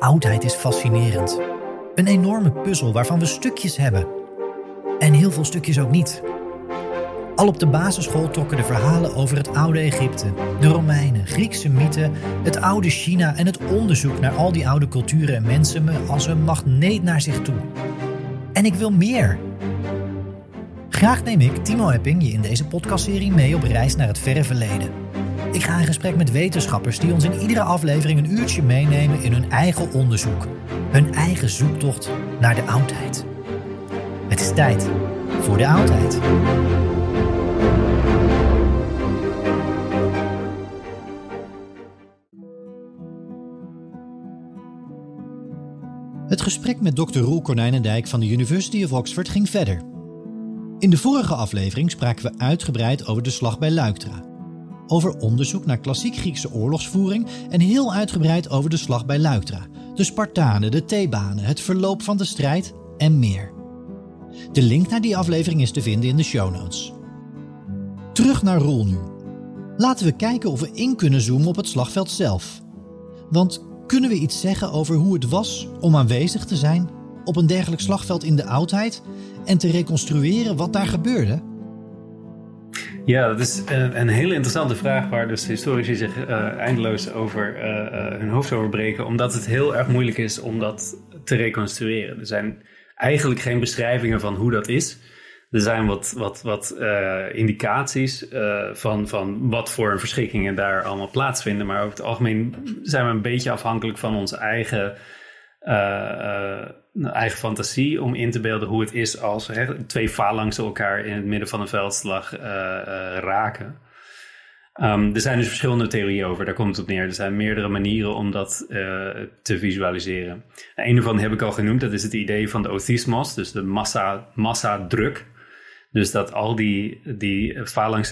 oudheid is fascinerend. Een enorme puzzel waarvan we stukjes hebben. En heel veel stukjes ook niet. Al op de basisschool trokken de verhalen over het oude Egypte, de Romeinen, Griekse mythen, het oude China en het onderzoek naar al die oude culturen en mensen me als een magneet naar zich toe. En ik wil meer. Graag neem ik, Timo Epping, je in deze podcastserie mee op reis naar het verre verleden. Ik ga in gesprek met wetenschappers die ons in iedere aflevering een uurtje meenemen in hun eigen onderzoek. Hun eigen zoektocht naar de oudheid. Het is tijd voor de oudheid. Het gesprek met Dr. Roel Konijnendijk van de University of Oxford ging verder. In de vorige aflevering spraken we uitgebreid over de slag bij Luiktra. Over onderzoek naar klassiek Griekse oorlogsvoering en heel uitgebreid over de slag bij Luiktra, de Spartanen, de Thebanen, het verloop van de strijd en meer. De link naar die aflevering is te vinden in de show notes. Terug naar Roel nu. Laten we kijken of we in kunnen zoomen op het slagveld zelf. Want kunnen we iets zeggen over hoe het was om aanwezig te zijn op een dergelijk slagveld in de oudheid en te reconstrueren wat daar gebeurde? Ja, dat is een, een hele interessante vraag waar dus historici zich uh, eindeloos over uh, hun hoofd over breken, omdat het heel erg moeilijk is om dat te reconstrueren. Er zijn eigenlijk geen beschrijvingen van hoe dat is. Er zijn wat, wat, wat indicaties van, van wat voor verschikkingen daar allemaal plaatsvinden. Maar over het algemeen zijn we een beetje afhankelijk van onze eigen, eigen fantasie om in te beelden hoe het is als hè, twee phalanxen elkaar in het midden van een veldslag raken. Um, er zijn dus verschillende theorieën over, daar komt het op neer. Er zijn meerdere manieren om dat uh, te visualiseren. Een ervan heb ik al genoemd, dat is het idee van de othismos, dus de massa, massa-druk. Dus dat al die, die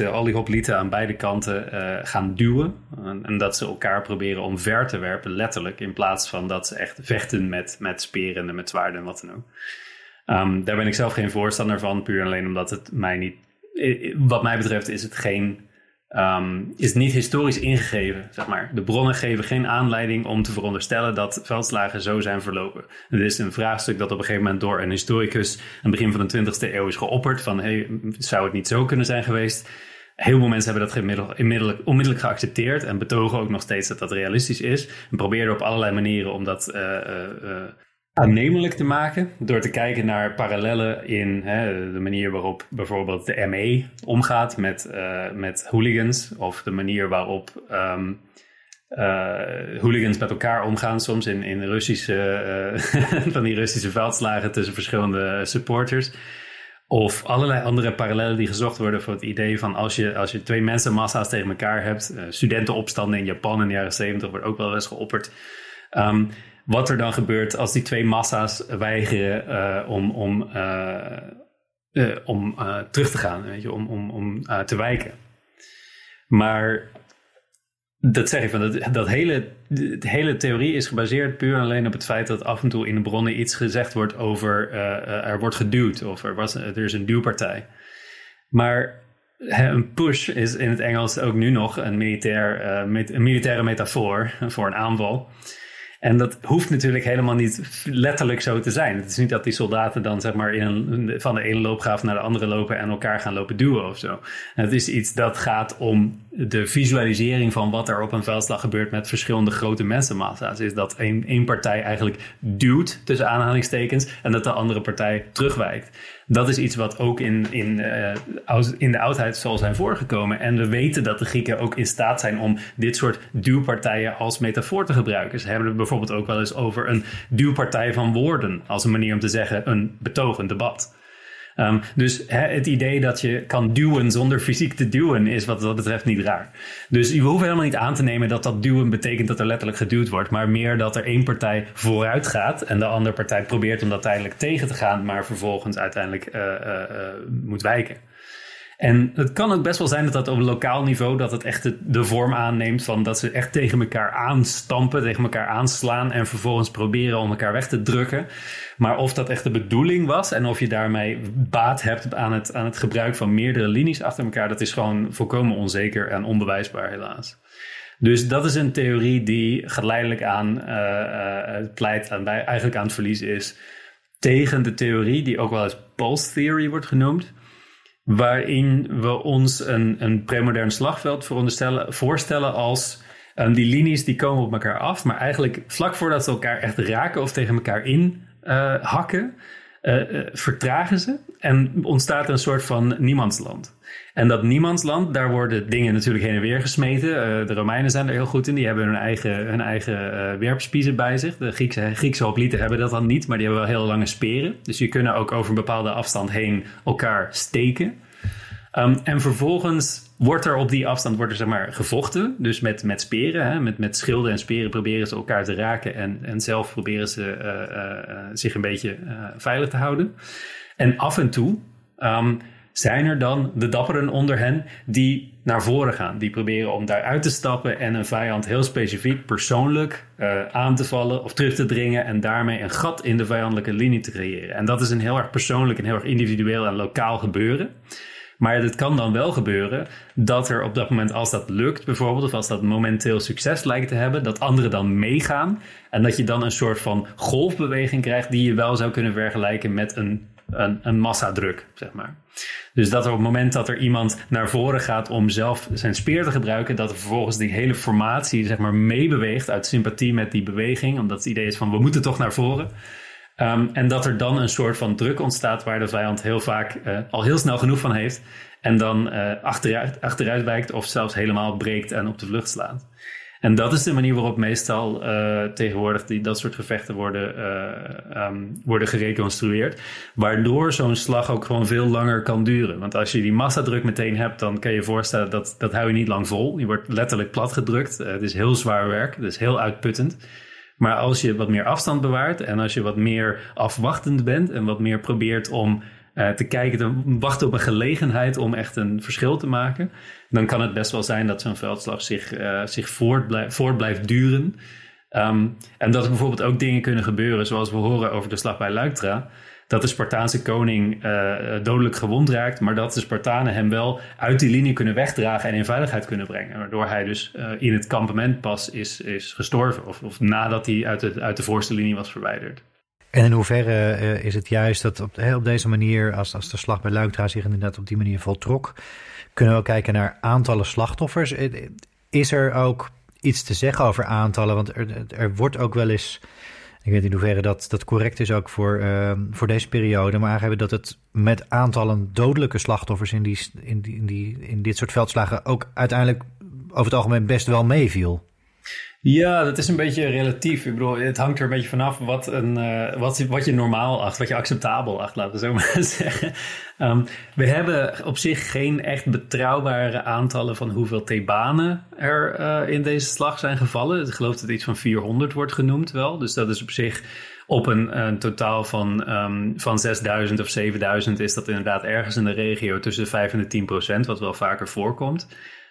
al die hoplieten aan beide kanten uh, gaan duwen. En, en, dat ze elkaar proberen omver te werpen, letterlijk. In plaats van dat ze echt vechten met, met speren en met zwaarden en wat dan ook. Um, daar ben ik zelf geen voorstander van, puur alleen omdat het mij niet... Wat mij betreft is het geen um, is niet historisch ingegeven, zeg maar. De bronnen geven geen aanleiding om te veronderstellen dat veldslagen zo zijn verlopen. Het is een vraagstuk dat op een gegeven moment door een historicus aan het begin van de 20e eeuw is geopperd van hey, zou het niet zo kunnen zijn geweest? Heel veel mensen hebben dat onmiddellijk, onmiddellijk geaccepteerd en betogen ook nog steeds dat dat realistisch is. En probeerden op allerlei manieren om dat uh, uh, aannemelijk te maken door te kijken naar parallellen in hè, de manier waarop bijvoorbeeld de ME omgaat met, uh, met hooligans of de manier waarop um, uh, hooligans met elkaar omgaan soms in, in Russische, uh, van die Russische veldslagen tussen verschillende supporters. Of allerlei andere parallellen die gezocht worden voor het idee van als je, als je twee mensenmassa's tegen elkaar hebt. studentenopstanden in Japan in de jaren 70 wordt ook wel eens geopperd. Um, wat er dan gebeurt als die twee massa's weigeren uh, om, om uh, om terug te gaan, weet je, om, om, om te wijken. Maar dat zeg ik van, dat, dat hele, de hele theorie is gebaseerd puur en alleen op het feit dat af en toe in de bronnen iets gezegd wordt over er wordt geduwd of er, was, er is een duwpartij. Maar een push is in het Engels ook nu nog een, militair, uh, een militaire metafoor voor een aanval. En dat hoeft natuurlijk helemaal niet letterlijk zo te zijn. Het is niet dat die soldaten dan zeg maar in een, van de ene loopgraaf naar de andere lopen en elkaar gaan lopen duwen of zo. het is iets dat gaat om de visualisering van wat er op een veldslag gebeurt met verschillende grote mensenmassa's. Is dat één, één partij eigenlijk duwt, tussen aanhalingstekens, en dat de andere partij terugwijkt dat is iets wat ook in, in, uh, in de oudheid zal zijn voorgekomen. En we weten dat de Grieken ook in staat zijn om dit soort duwpartijen als metafoor te gebruiken. Ze hebben het bijvoorbeeld ook wel eens over een duwpartij van woorden. Als een manier om te zeggen een betoog, een debat. Um, dus het idee dat je kan duwen zonder fysiek te duwen is wat dat betreft niet raar. Dus we hoeven helemaal niet aan te nemen dat dat duwen betekent dat er letterlijk geduwd wordt, maar meer dat er één partij vooruit gaat en de andere partij probeert om dat tijdelijk tegen te gaan, maar vervolgens uiteindelijk uh, uh, uh, moet wijken. En het kan ook best wel zijn dat dat op lokaal niveau dat het echt de, vorm aanneemt van dat ze echt tegen elkaar aanstampen, tegen elkaar aanslaan en vervolgens proberen om elkaar weg te drukken. Maar of dat echt de bedoeling was en of je daarmee baat hebt aan het, aan het gebruik van meerdere linies achter elkaar, dat is gewoon volkomen onzeker en onbewijsbaar helaas. Dus dat is een theorie die geleidelijk aan uh, pleit aan, eigenlijk aan het verlies is tegen de theorie die ook wel eens pulse theory wordt genoemd waarin we ons een, een premodern slagveld voorstellen als um, die linies die komen op elkaar af, maar eigenlijk vlak voordat ze elkaar echt raken of tegen elkaar in uh, hakken, uh, vertragen ze en ontstaat een soort van niemandsland. En dat niemandsland, daar worden dingen natuurlijk heen en weer gesmeten. Uh, de Romeinen zijn er heel goed in. Die hebben hun eigen, hun eigen uh, werpspiezen bij zich. De Griekse, Griekse hoplieten hebben dat dan niet, maar die hebben wel heel lange speren. Dus die kunnen ook over een bepaalde afstand heen elkaar steken. Um, en vervolgens wordt er op die afstand wordt er, zeg maar, gevochten. Dus met, met speren, hè? Met, met schilden en speren proberen ze elkaar te raken. En, en zelf proberen ze uh, uh, zich een beetje veilig te houden. En af en toe um, zijn er dan de dapperen onder hen die naar voren gaan. Die proberen om daaruit te stappen en een vijand heel specifiek persoonlijk aan te vallen of terug te dringen en daarmee een gat in de vijandelijke linie te creëren. En dat is een heel erg persoonlijk en heel erg individueel en lokaal gebeuren. Maar het kan dan wel gebeuren dat er op dat moment, als dat lukt bijvoorbeeld, of als dat momenteel succes lijkt te hebben, dat anderen dan meegaan. En dat je dan een soort van golfbeweging krijgt die je wel zou kunnen vergelijken met een, een, een massadruk, zeg maar. Dus dat op het moment dat er iemand naar voren gaat om zelf zijn speer te gebruiken, dat er vervolgens die hele formatie zeg maar meebeweegt uit sympathie met die beweging. Omdat het idee is van we moeten toch naar voren. Um, en dat er dan een soort van druk ontstaat waar de vijand heel vaak uh, al heel snel genoeg van heeft. En dan uh, achteruit, achteruit wijkt of zelfs helemaal breekt en op de vlucht slaat. En dat is de manier waarop meestal uh, tegenwoordig die, dat soort gevechten worden, um, worden gereconstrueerd. Waardoor zo'n slag ook gewoon veel langer kan duren. Want als je die massadruk meteen hebt, dan kan je je voorstellen dat dat hou je niet lang vol. Je wordt letterlijk platgedrukt. het is heel zwaar werk. Het is heel uitputtend. Maar als je wat meer afstand bewaart en als je wat meer afwachtend bent en wat meer probeert om uh, te kijken, te wachten op een gelegenheid om echt een verschil te maken, dan kan het best wel zijn dat zo'n veldslag zich, uh, zich voort, blijf, voort blijft duren. Um, en dat er bijvoorbeeld ook dingen kunnen gebeuren, zoals we horen over de slag bij Luiktra dat de Spartaanse koning uh, dodelijk gewond raakt, maar dat de Spartanen hem wel uit die linie kunnen wegdragen en in veiligheid kunnen brengen. Waardoor hij dus uh, in het kampement pas is, is gestorven, of, of nadat hij uit de, uit de voorste linie was verwijderd. En in hoeverre uh, is het juist dat op, op deze manier, als, als de slag bij Luikdra zich inderdaad op die manier voltrok, kunnen we ook kijken naar aantallen slachtoffers? Is er ook iets te zeggen over aantallen? Want er, er wordt ook wel eens ik weet niet in hoeverre dat, dat correct is ook voor, uh, voor deze periode. Maar aangeven dat het met aantallen dodelijke slachtoffers in, die, in, die, in, die, in dit soort veldslagen ook uiteindelijk over het algemeen best wel meeviel. Ja, dat is een beetje relatief. Ik bedoel, het hangt er een beetje vanaf wat, een, uh, wat, wat je normaal acht, wat je acceptabel acht, laten we zo maar zeggen. Um, we hebben op zich geen echt betrouwbare aantallen van hoeveel Thebanen er uh, in deze slag zijn gevallen. Ik geloof dat iets van 400 wordt genoemd wel. Dus dat is op zich Op een, een totaal van, um, van 6000 of 7000 is dat inderdaad ergens in de regio tussen de 5 en de 10 procent, wat wel vaker voorkomt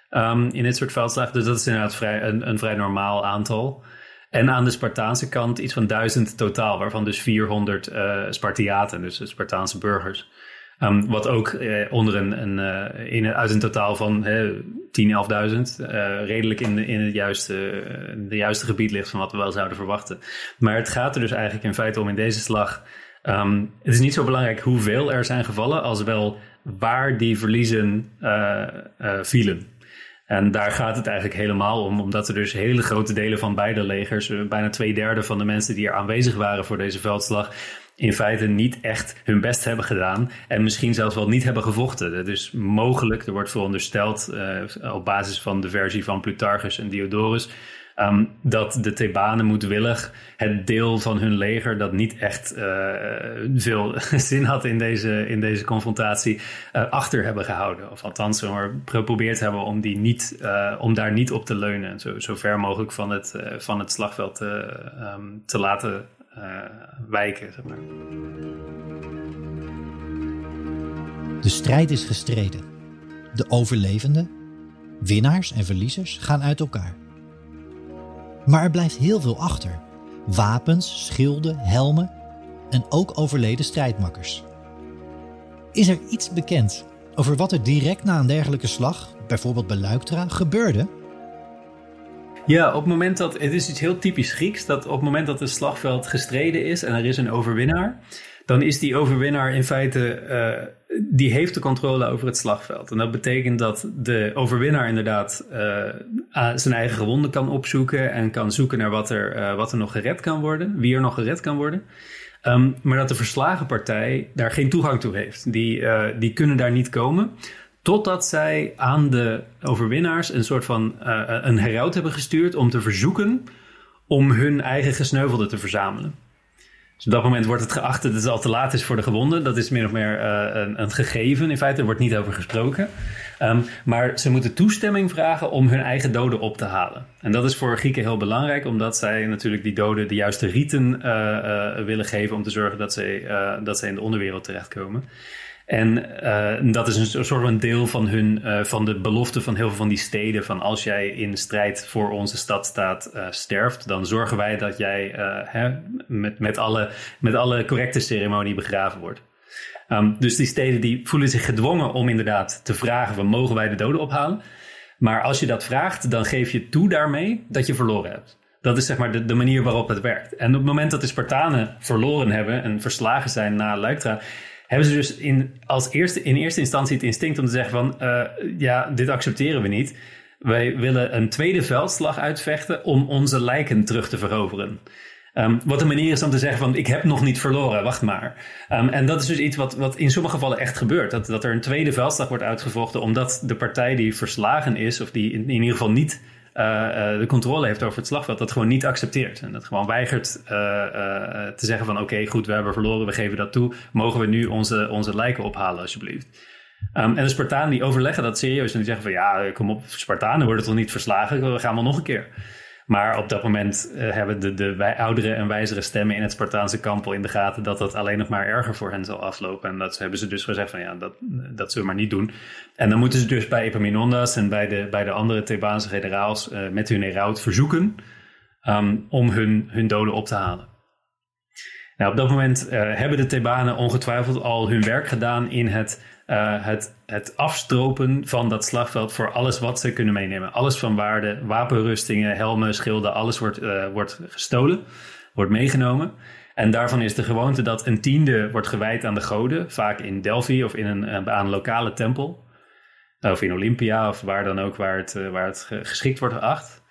um, in dit soort veldslagen. Dus dat is inderdaad vrij, een, vrij normaal aantal. En aan de Spartaanse kant iets van 1000 totaal, waarvan dus 400 uh, Spartiaten, dus Spartaanse burgers. Um, wat ook eh, onder een, een, uh, in, uit een totaal van eh, 10, 11.000 redelijk in, in, het juiste, de juiste gebied ligt van wat we wel zouden verwachten. Maar het gaat er dus eigenlijk in feite om in deze slag. Um, het is niet zo belangrijk hoeveel er zijn gevallen, als wel waar die verliezen vielen. En daar gaat het eigenlijk helemaal om, omdat er dus hele grote delen van beide legers, bijna twee derde van de mensen die er aanwezig waren voor deze veldslag, in feite niet echt hun best hebben gedaan en misschien zelfs wel niet hebben gevochten. Dus mogelijk, er wordt verondersteld uh, op basis van de versie van Plutarchus en Diodorus, um, dat de Thebanen moedwillig het deel van hun leger dat niet echt uh, veel zin had in deze, in deze confrontatie, uh, achter hebben gehouden. Of althans, geprobeerd hebben om, die niet, om daar niet op te leunen. Zo, zo ver mogelijk van het, van het slagveld um, te laten wijken. Zeg maar. De strijd is gestreden. De overlevenden, winnaars en verliezers gaan uit elkaar. Maar er blijft heel veel achter: wapens, schilden, helmen en ook overleden strijdmakkers. Is er iets bekend over wat er direct na een dergelijke slag, bijvoorbeeld bij Luiktra, gebeurde? Ja, op het moment dat. Het is iets heel typisch Grieks. Dat op het moment dat het slagveld gestreden is en er is een overwinnaar. Dan is die overwinnaar in feite. Uh, die heeft de controle over het slagveld. En dat betekent dat de overwinnaar inderdaad uh, zijn eigen gewonden kan opzoeken. En kan zoeken naar wat er, uh, wat er nog gered kan worden. Wie er nog gered kan worden. Um, maar dat de verslagen partij daar geen toegang toe heeft. Die, die kunnen daar niet komen. Totdat zij aan de overwinnaars een soort van een heraut hebben gestuurd om te verzoeken om hun eigen gesneuvelden te verzamelen. Dus op dat moment wordt het geacht dat het al te laat is voor de gewonden. Dat is min of meer uh, een, een, gegeven. In feite er wordt niet over gesproken. Um, maar ze moeten toestemming vragen om hun eigen doden op te halen. En dat is voor Grieken heel belangrijk, omdat zij natuurlijk die doden de juiste riten uh, willen geven om te zorgen dat zij, dat zij in de onderwereld terechtkomen. En uh, dat is een soort van deel van, hun, uh, van de belofte van heel veel van die steden. Van als jij in strijd voor onze stad staat, uh, sterft, dan zorgen wij dat jij hè, met, met, alle, met alle correcte ceremonie begraven wordt. Um, dus die steden die voelen zich gedwongen om inderdaad te vragen: van, mogen wij de doden ophalen? Maar als je dat vraagt, dan geef je toe daarmee dat je verloren hebt. Dat is zeg maar de, de, manier waarop het werkt. En op het moment dat de Spartanen verloren hebben en verslagen zijn na Leuctra, hebben ze dus in, als eerste, in eerste instantie het instinct om te zeggen van uh, ja, dit accepteren we niet. Wij willen een tweede veldslag uitvechten om onze lijken terug te veroveren. Um, wat een manier is om te zeggen van ik heb nog niet verloren, wacht maar. Um, en dat is dus iets wat, wat in sommige gevallen echt gebeurt. Dat, dat er een tweede veldslag wordt uitgevochten omdat de partij die verslagen is, of die in, in ieder geval niet de controle heeft over het slagveld, dat gewoon niet accepteert. En dat gewoon weigert uh, te zeggen van oké, goed, we hebben verloren, we geven dat toe. Mogen we nu onze, onze lijken ophalen alsjeblieft? Um, en de Spartanen die overleggen dat serieus en die zeggen van ja, kom op, Spartanen worden toch niet verslagen, we gaan wel nog een keer. Maar op dat moment uh, hebben de, de oudere en wijzere stemmen in het Spartaanse kamp al in de gaten dat dat alleen nog maar erger voor hen zal aflopen. En dat hebben ze dus gezegd van ja, dat, dat zullen we maar niet doen. En dan moeten ze dus bij Epaminondas en bij de, bij de andere Thebaanse generaals uh, met hun heraut verzoeken um, om hun, hun doden op te halen. Nou, op dat moment uh, hebben de Thebanen ongetwijfeld al hun werk gedaan in het uh, het, het afstropen van dat slagveld voor alles wat ze kunnen meenemen. Alles van waarde, wapenrustingen, helmen, schilden, alles wordt, uh, wordt gestolen, wordt meegenomen. En daarvan is de gewoonte dat een tiende wordt gewijd aan de goden, vaak in Delphi of in een, eh, aan een lokale tempel. Of in Olympia of waar dan ook waar het, waar het geschikt wordt geacht.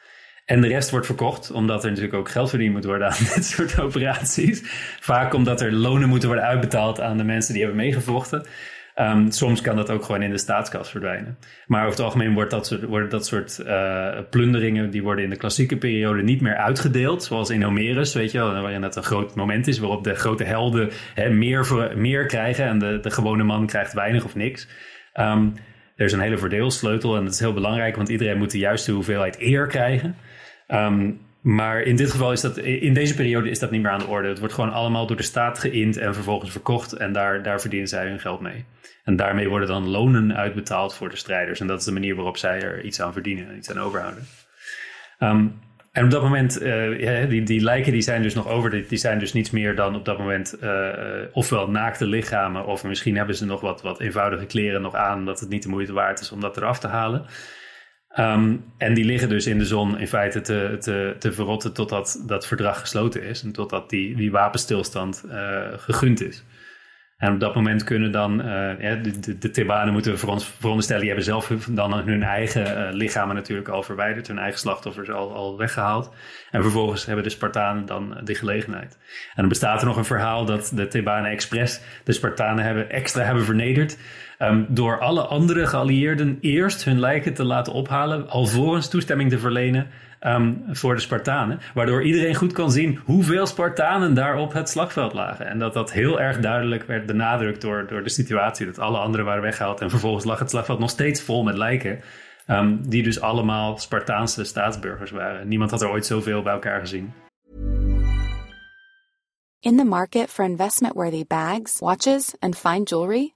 En de rest wordt verkocht, omdat er natuurlijk ook geld verdiend moet worden aan dit soort operaties. Vaak omdat er lonen moeten worden uitbetaald aan de mensen die hebben meegevochten. Um, soms kan dat ook gewoon in de staatskas verdwijnen. Maar over het algemeen wordt dat soort, worden dat soort uh, plunderingen, die worden in de klassieke periode niet meer uitgedeeld. Zoals in Homerus, weet je wel, waarin dat een groot moment is waarop de grote helden hè, meer, voor, meer krijgen en de, de gewone man krijgt weinig of niks. Um, er is een hele verdeelsleutel en dat is heel belangrijk, want iedereen moet de juiste hoeveelheid eer krijgen. Um, maar in dit geval is dat, in deze periode is dat niet meer aan de orde. Het wordt gewoon allemaal door de staat geïnd en vervolgens verkocht. En daar, daar verdienen zij hun geld mee. En daarmee worden dan lonen uitbetaald voor de strijders. En dat is de manier waarop zij er iets aan verdienen en iets aan overhouden. Um, en op dat moment, uh, die, die lijken die zijn dus nog over. Die, zijn dus niets meer dan op dat moment uh, ofwel naakte lichamen. Of misschien hebben ze nog wat, wat eenvoudige kleren nog aan. Omdat het niet de moeite waard is om dat eraf te halen. Um, en die liggen dus in de zon in feite te, te, te verrotten totdat dat verdrag gesloten is. En totdat die, die wapenstilstand uh, gegund is. En op dat moment kunnen dan, uh, de, de, Thebanen moeten we voor ons veronderstellen, die hebben zelf dan hun eigen uh, lichamen natuurlijk al verwijderd, hun eigen slachtoffers al, al weggehaald. En vervolgens hebben de Spartanen dan de gelegenheid. En dan bestaat er nog een verhaal dat de Thebanen expres de Spartanen hebben, extra hebben vernederd. Um, door alle andere geallieerden eerst hun lijken te laten ophalen, alvorens toestemming te verlenen um, voor de Spartanen. Waardoor iedereen goed kon zien hoeveel Spartanen daar op het slagveld lagen. En dat dat heel erg duidelijk werd benadrukt door, door de situatie. Dat alle anderen waren weggehaald. En vervolgens lag het slagveld nog steeds vol met lijken. Um, die dus allemaal Spartaanse staatsburgers waren. Niemand had er ooit zoveel bij elkaar gezien. In the market for investment-worthy bags, watches and fine jewelry,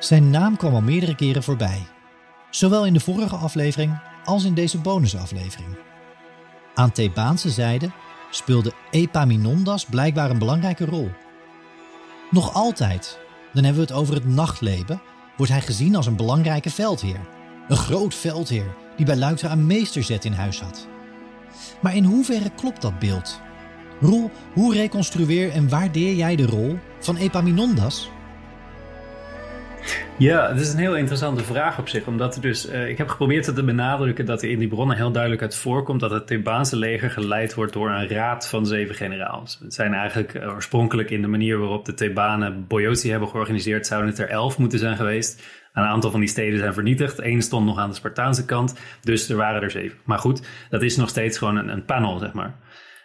Zijn naam kwam al meerdere keren voorbij, zowel in de vorige aflevering als in deze bonusaflevering. Aan Thebaanse zijde speelde Epaminondas blijkbaar een belangrijke rol. Nog altijd, dan hebben we het over het nachtleven, wordt hij gezien als een belangrijke veldheer. Een groot veldheer die bij Luiktra een meesterzet in huis had. Maar in hoeverre klopt dat beeld? Roel, hoe reconstrueer en waardeer jij de rol van Epaminondas? Ja, dat is een heel interessante vraag op zich. Omdat er dus, uh, ik heb geprobeerd te benadrukken dat er in die bronnen heel duidelijk uit voorkomt dat het Thebaanse leger geleid wordt door een raad van zeven generaals. Het zijn eigenlijk uh, oorspronkelijk in de manier waarop de Thebanen Boyoti hebben georganiseerd, zouden het er elf moeten zijn geweest. Een aantal van die steden zijn vernietigd. Eén stond nog aan de Spartaanse kant, dus er waren er zeven. Maar goed, dat is nog steeds gewoon een, een panel, zeg maar.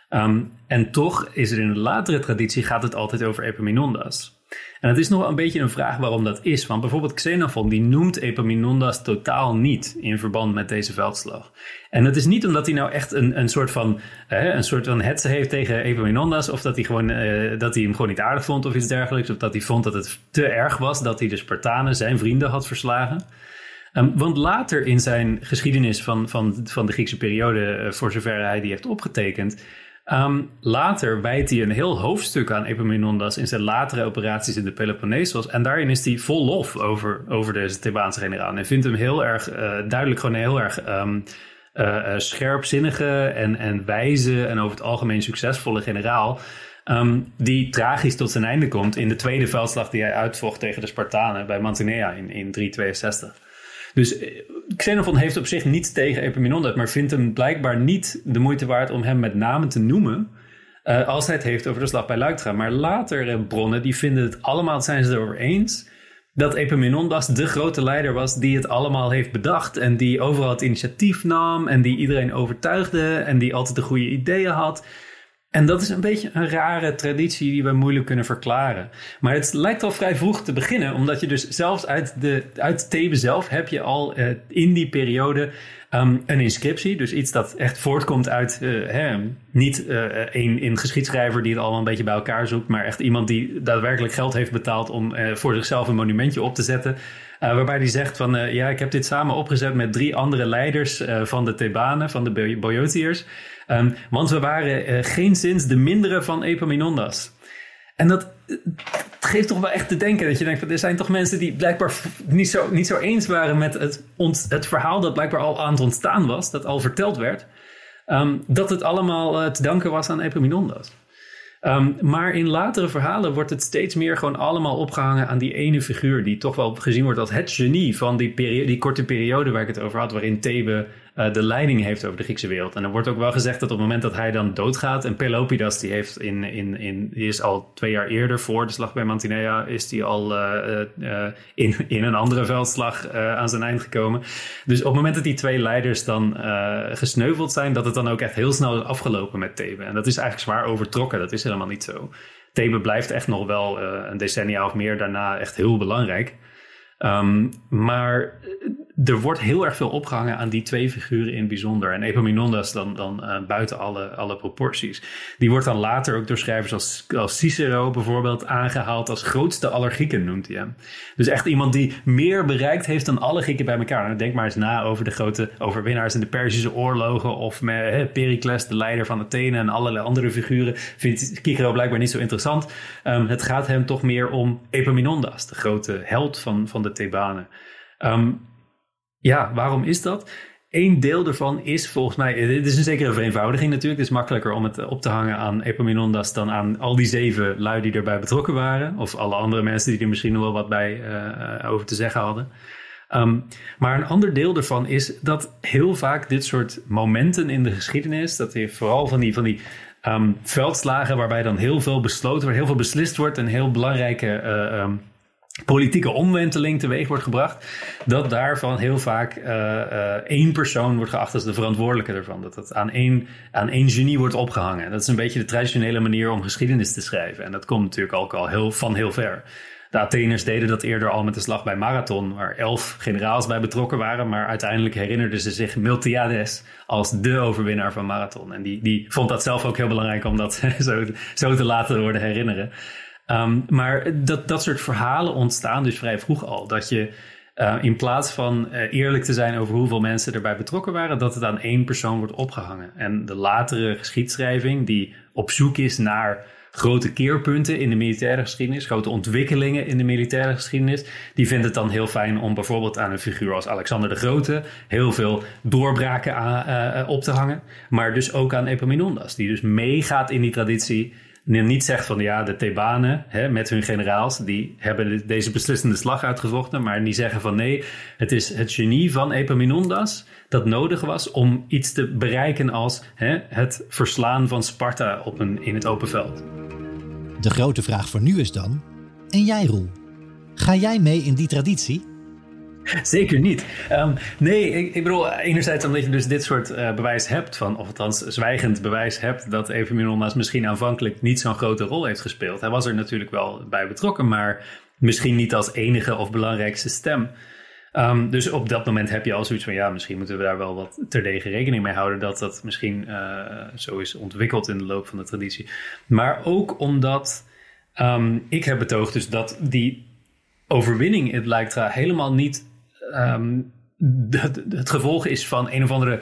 Um, en toch is er in de latere traditie gaat het altijd over Epaminondas. En het is nog een beetje een vraag waarom dat is. Want bijvoorbeeld Xenophon die noemt Epaminondas totaal niet in verband met deze veldslag. En dat is niet omdat hij nou echt een, een soort van een soort van hetze heeft tegen Epaminondas. Of dat hij, gewoon, uh, dat hij hem gewoon niet aardig vond of iets dergelijks. Of dat hij vond dat het te erg was dat hij de Spartanen, zijn vrienden, had verslagen. Um, want later in zijn geschiedenis van, van, van de Griekse periode, uh, voor zover hij die heeft opgetekend, Um, later wijdt hij een heel hoofdstuk aan Epaminondas in zijn latere operaties in de Peloponnesos. En daarin is hij vol lof over, over deze Thebaanse generaal. En vindt hem heel erg uh, duidelijk, gewoon een heel erg um, uh, scherpzinnige en, en wijze en over het algemeen succesvolle generaal. Um, die tragisch tot zijn einde komt in de tweede veldslag die hij uitvocht tegen de Spartanen bij Mantinea in, in 362. Dus eh, Xenophon heeft op zich niets tegen Epaminondas, maar vindt hem blijkbaar niet de moeite waard om hem met name te noemen. Uh, als hij het heeft over de slag bij Luiktra. Maar later bronnen die vinden het allemaal, zijn ze erover eens, dat Epaminondas de grote leider was die het allemaal heeft bedacht. En die overal het initiatief nam en die iedereen overtuigde en die altijd de goede ideeën had. En dat is een beetje een rare traditie die we moeilijk kunnen verklaren. Maar het lijkt al vrij vroeg te beginnen, omdat je dus zelfs uit, de, uit Thebe zelf heb je al uh, in die periode Um, een inscriptie, dus iets dat echt voortkomt uit uh, hè, niet uh, een, een geschiedschrijver die het allemaal een beetje bij elkaar zoekt, maar echt iemand die daadwerkelijk geld heeft betaald om voor zichzelf een monumentje op te zetten. waarbij hij zegt van ja, ik heb dit samen opgezet met drie andere leiders van de Thebanen, van de Boeotiërs. Um, want we waren geen sinds de mindere van Epaminondas. En dat geeft toch wel echt te denken. Dat je denkt, er zijn toch mensen die blijkbaar niet zo, niet zo eens waren met het, het verhaal dat blijkbaar al aan het ontstaan was, dat al verteld werd. Um, dat het allemaal uh, te danken was aan Epaminondas. Um, maar in latere verhalen wordt het steeds meer gewoon allemaal opgehangen aan die ene figuur. Die toch wel gezien wordt als het genie van die, die korte periode waar ik het over had. Waarin Thebe uh, de leiding heeft over de Griekse wereld. En er wordt ook wel gezegd dat op het moment dat hij dan doodgaat. En Pelopidas die heeft in, in, in, die is al twee jaar eerder voor de slag bij Mantinea. Is die al uh, uh, in, in een andere veldslag aan zijn eind gekomen. Dus op het moment dat die twee leiders dan gesneuveld zijn. Dat het dan ook echt heel snel is afgelopen met Thebe. En dat is eigenlijk zwaar overtrokken. Dat is helemaal niet zo. Thebe blijft echt nog wel een decennia of meer daarna echt heel belangrijk. Um, maar er wordt heel erg veel opgehangen aan die twee figuren in bijzonder. En Epaminondas dan, dan uh, buiten alle, alle proporties. Die wordt dan later ook door schrijvers als, als Cicero bijvoorbeeld aangehaald als grootste aller Grieken, noemt hij hem. Dus echt iemand die meer bereikt heeft dan alle Grieken bij elkaar. Nou, denk maar eens na over de grote overwinnaars in de Perzische oorlogen. Of Pericles, de leider van Athene en allerlei andere figuren. Vindt Cicero blijkbaar niet zo interessant. Um, het gaat hem toch meer om Epaminondas, de grote held van, van de Thebanen. Um, ja, waarom is dat? Eén deel daarvan is volgens mij, dit is een zekere vereenvoudiging natuurlijk. Het is makkelijker om het op te hangen aan Epaminondas dan aan al die zeven lui die erbij betrokken waren. Of alle andere mensen die er misschien nog wel wat bij uh, over te zeggen hadden. Um, maar een ander deel daarvan is dat heel vaak dit soort momenten in de geschiedenis, dat heeft vooral van die, van die um, veldslagen waarbij dan heel veel besloten wordt, heel veel beslist wordt en heel belangrijke um, politieke omwenteling teweeg wordt gebracht, dat daarvan heel vaak uh, uh, één persoon wordt geacht als de verantwoordelijke ervan. Dat het aan één, aan één genie wordt opgehangen. Dat is een beetje de traditionele manier om geschiedenis te schrijven. En dat komt natuurlijk ook al heel, van heel ver. De Atheners deden dat eerder al met de slag bij Marathon, waar elf generaals bij betrokken waren. Maar uiteindelijk herinnerden ze zich Miltiades als de overwinnaar van Marathon. En die, die vond dat zelf ook heel belangrijk om dat zo, zo te laten worden herinneren. Um, maar dat, dat soort verhalen ontstaan dus vrij vroeg al. Dat je uh, in plaats van uh, eerlijk te zijn over hoeveel mensen erbij betrokken waren, dat het aan één persoon wordt opgehangen. En de latere geschiedschrijving, die op zoek is naar grote keerpunten in de militaire geschiedenis, grote ontwikkelingen in de militaire geschiedenis, die vindt het dan heel fijn om bijvoorbeeld aan een figuur als Alexander de Grote heel veel doorbraken uh, op te hangen. Maar dus ook aan Epaminondas, die dus meegaat in die traditie niet zegt van ja, de Thebanen hè, met hun generaals, die hebben deze beslissende slag uitgevochten, maar die zeggen van nee, het is het genie van Epaminondas dat nodig was om iets te bereiken als hè, het verslaan van Sparta op een, in het open veld. De grote vraag voor nu is dan, en jij Roel, ga jij mee in die traditie? Zeker niet. Um, nee, ik, ik, bedoel, enerzijds omdat je dus dit soort uh, bewijs hebt, van, of althans zwijgend bewijs hebt, dat Epaminondas misschien aanvankelijk niet zo'n grote rol heeft gespeeld. Hij was er natuurlijk wel bij betrokken, maar misschien niet als enige of belangrijkste stem. Um, dus op dat moment heb je al zoiets van, ja, misschien moeten we daar wel wat terdege rekening mee houden dat dat misschien uh, zo is ontwikkeld in de loop van de traditie. Maar ook omdat um, ik heb betoogd dus dat die overwinning in het Lijktra helemaal niet um, het, gevolg is van een of andere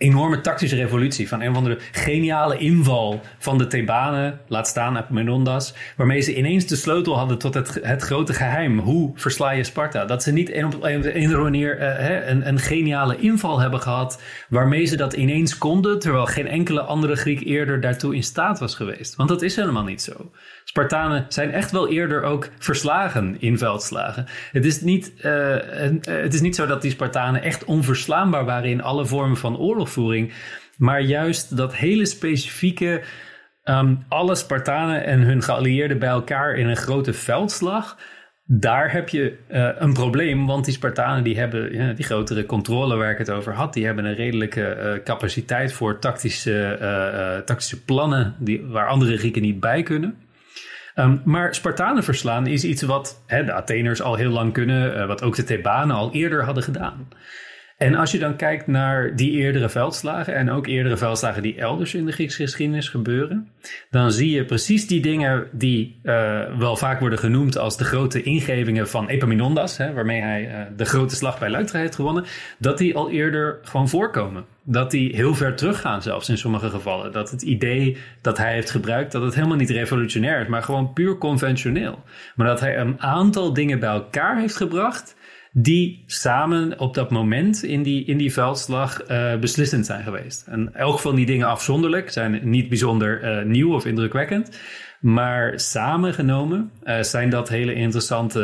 enorme tactische revolutie. Van een of andere geniale inval van de Thebanen, laat staan Epaminondas. Waarmee ze ineens de sleutel hadden tot het, het grote geheim. Hoe versla je Sparta? Dat ze niet een op een andere manier uh, een, een geniale inval hebben gehad. Waarmee ze dat ineens konden. Terwijl geen enkele andere Griek eerder daartoe in staat was geweest. Want dat is helemaal niet zo. Spartanen zijn echt wel eerder ook verslagen in veldslagen. Het is niet, uh, het is niet zo dat die Spartanen echt onverslaanbaar waren in alle vormen van oorlogvoering. Maar juist dat hele specifieke. Um, alle Spartanen en hun geallieerden bij elkaar in een grote veldslag. Daar heb je uh, een probleem, want die Spartanen die hebben ja, die grotere controle waar ik het over had. Die hebben een redelijke capaciteit voor tactische, tactische plannen die, waar andere Grieken niet bij kunnen. Um, maar Spartanen verslaan is iets wat hè, de Atheners al heel lang kunnen, uh, wat ook de Thebanen al eerder hadden gedaan. En als je dan kijkt naar die eerdere veldslagen en ook eerdere veldslagen die elders in de Griekse geschiedenis gebeuren, dan zie je precies die dingen die uh, wel vaak worden genoemd als de grote ingevingen van Epaminondas, hè, waarmee hij uh, de grote slag bij Leuctra heeft gewonnen, dat die al eerder gewoon voorkomen. Dat die heel ver teruggaan zelfs in sommige gevallen. Dat het idee dat hij heeft gebruikt, dat het helemaal niet revolutionair is, maar gewoon puur conventioneel. Maar dat hij een aantal dingen bij elkaar heeft gebracht die samen op dat moment in die, in die veldslag uh, beslissend zijn geweest. En elk van die dingen afzonderlijk zijn niet bijzonder uh, nieuw of indrukwekkend. Maar samengenomen uh, zijn dat hele interessante.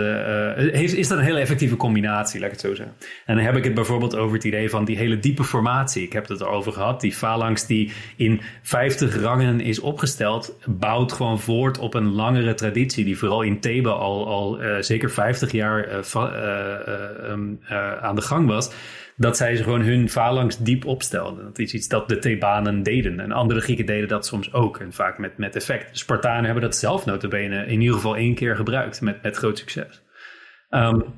Uh, heeft, is dat een hele effectieve combinatie, laat ik het zo zeggen. En dan heb ik het bijvoorbeeld over het idee van die hele diepe formatie. Ik heb het erover gehad. Die phalanx die in 50 rangen is opgesteld, bouwt gewoon voort op een langere traditie. Die vooral in Thebe al, al uh, zeker 50 jaar aan de gang was dat zij ze gewoon hun phalanx diep opstelden. Dat is iets dat de Thebanen deden. En andere Grieken deden dat soms ook. En vaak met, met effect. Spartanen hebben dat zelf notabene in ieder geval één keer gebruikt. Met, met groot succes. Um,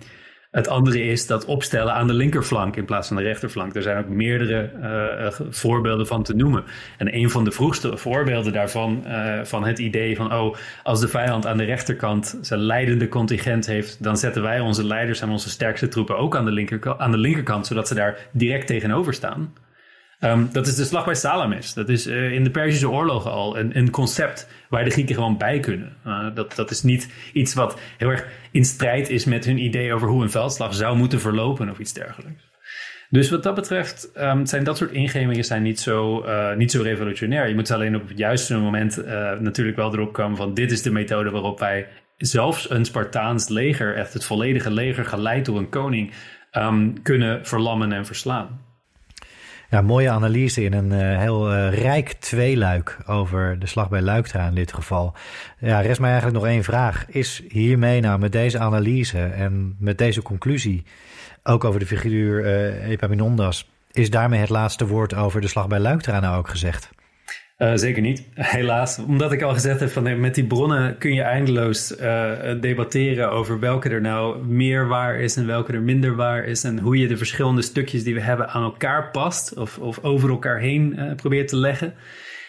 het andere is dat opstellen aan de linkerflank in plaats van de rechterflank. Er zijn ook meerdere uh, voorbeelden van te noemen. En een van de vroegste voorbeelden daarvan, uh, van het idee van, oh, als de vijand aan de rechterkant zijn leidende contingent heeft, dan zetten wij onze leiders en onze sterkste troepen ook aan de, aan de linkerkant, zodat ze daar direct tegenover staan. Um, dat is de slag bij Salamis. Dat is uh, in de Perzische oorlogen al een, een, concept waar de Grieken gewoon bij kunnen. Uh, dat, dat is niet iets wat heel erg in strijd is met hun idee over hoe een veldslag zou moeten verlopen of iets dergelijks. Dus wat dat betreft um, zijn dat soort ingevingen zijn niet zo, uh, niet zo revolutionair. Je moet alleen op het juiste moment natuurlijk wel erop komen van dit is de methode waarop wij zelfs een Spartaans leger, echt het volledige leger geleid door een koning, um, kunnen verlammen en verslaan. Ja, mooie analyse in een uh, heel uh, rijk tweeluik over de slag bij Luiktra in dit geval. Ja, rest mij eigenlijk nog één vraag. Is hiermee nou met deze analyse en met deze conclusie, ook over de figuur uh, Epaminondas, is daarmee het laatste woord over de slag bij Luiktra nou ook gezegd? Uh, zeker niet, helaas. Omdat ik al gezegd heb, van, met die bronnen kun je eindeloos uh, debatteren over welke er nou meer waar is en welke er minder waar is. En hoe je de verschillende stukjes die we hebben aan elkaar past of, of over elkaar heen uh, probeert te leggen.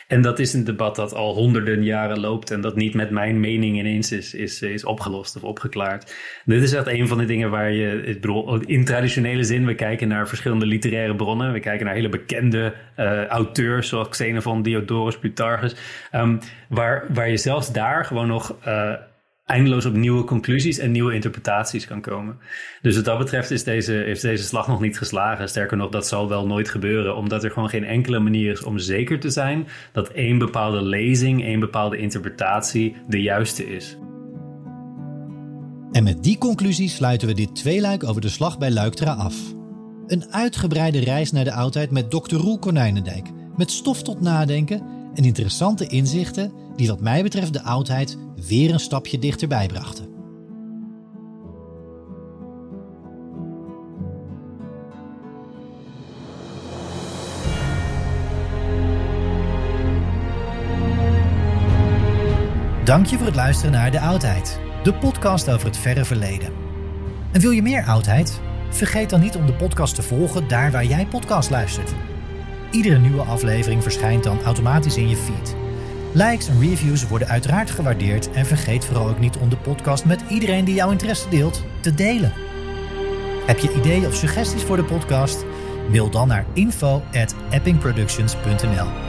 En dat is een debat dat al honderden jaren loopt en dat niet met mijn mening ineens is, is, is opgelost of opgeklaard. Dit is echt een van de dingen waar je, ik bedoel, in traditionele zin, we kijken naar verschillende literaire bronnen. We kijken naar hele bekende uh, auteurs zoals Xenophon, Diodorus, Plutarchus. Um, waar, waar je zelfs daar gewoon nog uh, eindeloos op nieuwe conclusies en nieuwe interpretaties kan komen. Dus wat dat betreft is deze, is deze slag nog niet geslagen. Sterker nog, dat zal wel nooit gebeuren, omdat er gewoon geen enkele manier is om zeker te zijn dat één bepaalde lezing, één bepaalde interpretatie de juiste is. En met die conclusie sluiten we dit tweeluik over de slag bij Luiktra af. Een uitgebreide reis naar de oudheid met Dr. Roel Konijnendijk, met stof tot nadenken en interessante inzichten die wat mij betreft de oudheid weer een stapje dichterbij brachten. Dank je voor het luisteren naar De Oudheid, de podcast over het verre verleden. En wil je meer oudheid? Vergeet dan niet om de podcast te volgen daar waar jij podcast luistert. Iedere nieuwe aflevering verschijnt dan automatisch in je feed. Likes en reviews worden uiteraard gewaardeerd en vergeet vooral ook niet om de podcast met iedereen die jouw interesse deelt te delen. Heb je ideeën of suggesties voor de podcast? Mail dan naar info@eppingproductions.nl.